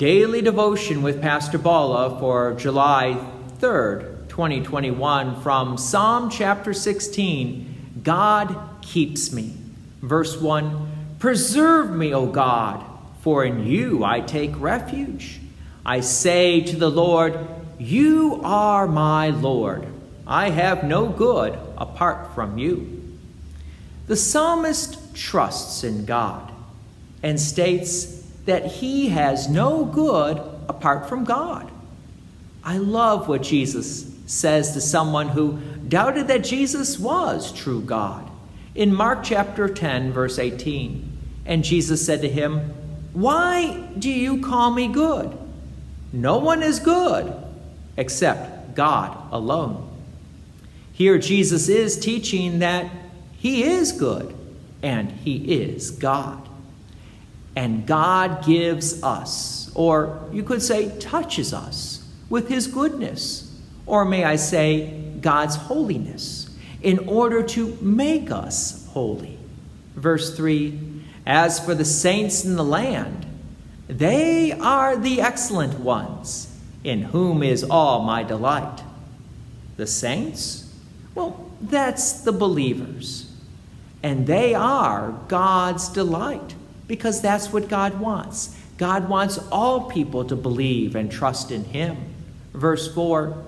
Daily devotion with Pastor Bala for July 3rd, 2021, from Psalm chapter 16 God keeps me. Verse 1 Preserve me, O God, for in you I take refuge. I say to the Lord, You are my Lord. I have no good apart from you. The psalmist trusts in God and states that he has no good apart from God. I love what Jesus says to someone who doubted that Jesus was true God. In Mark chapter 10, verse 18, and Jesus said to him, Why do you call me good? No one is good except God alone. Here, Jesus is teaching that he is good and he is God. And God gives us, or you could say, touches us with his goodness, or may I say, God's holiness, in order to make us holy. Verse 3 As for the saints in the land, they are the excellent ones, in whom is all my delight. The saints? Well, that's the believers. And they are God's delight because that's what God wants. God wants all people to believe and trust in Him. Verse 4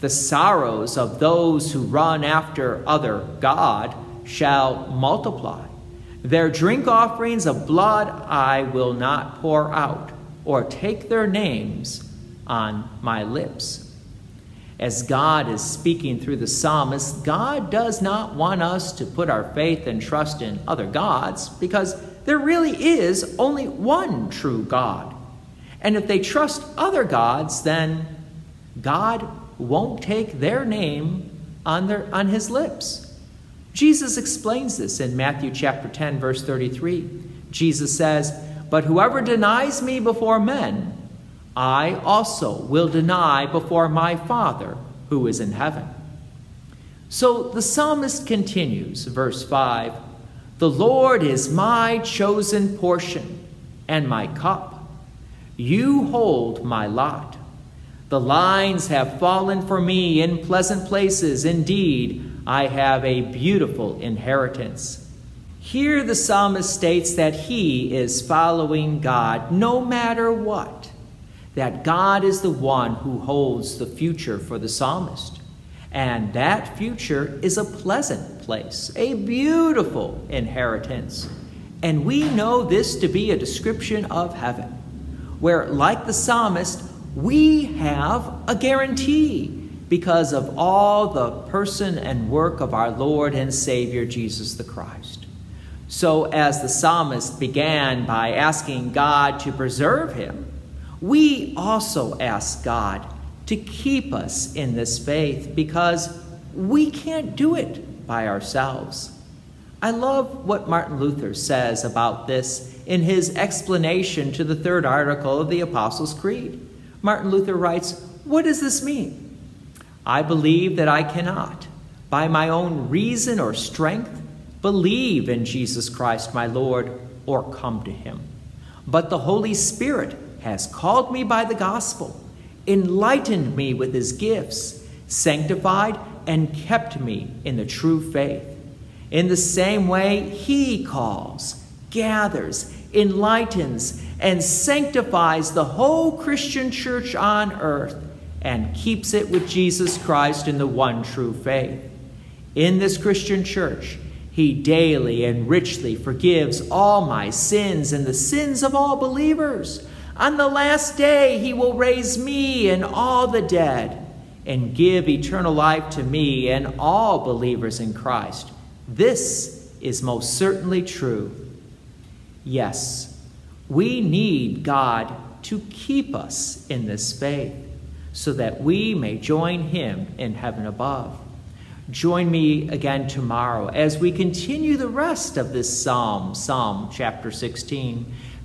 The sorrows of those who run after other God shall multiply. Their drink offerings of blood I will not pour out, or take their names on my lips. As God is speaking through the psalmist, God does not want us to put our faith and trust in other gods because there really is only one true God. And if they trust other gods, then God won't take their name on, their, on his lips. Jesus explains this in Matthew chapter 10, verse 33. Jesus says, But whoever denies me before men, I also will deny before my Father who is in heaven. So the psalmist continues, verse 5 the Lord is my chosen portion and my cup. You hold my lot. The lines have fallen for me in pleasant places. Indeed, I have a beautiful inheritance. Here the psalmist states that he is following God no matter what, that God is the one who holds the future for the psalmist. And that future is a pleasant place, a beautiful inheritance. And we know this to be a description of heaven, where, like the psalmist, we have a guarantee because of all the person and work of our Lord and Savior Jesus the Christ. So, as the psalmist began by asking God to preserve him, we also ask God to keep us in this faith because we can't do it by ourselves. I love what Martin Luther says about this in his explanation to the third article of the Apostles' Creed. Martin Luther writes, What does this mean? I believe that I cannot, by my own reason or strength, believe in Jesus Christ my Lord or come to him. But the Holy Spirit has called me by the gospel enlightened me with his gifts, sanctified and kept me in the true faith. In the same way, he calls, gathers, enlightens, and sanctifies the whole Christian church on earth and keeps it with Jesus Christ in the one true faith. In this Christian church, he daily and richly forgives all my sins and the sins of all believers on the last day, he will raise me and all the dead and give eternal life to me and all believers in Christ. This is most certainly true. Yes, we need God to keep us in this faith so that we may join him in heaven above. Join me again tomorrow as we continue the rest of this psalm, Psalm chapter 16.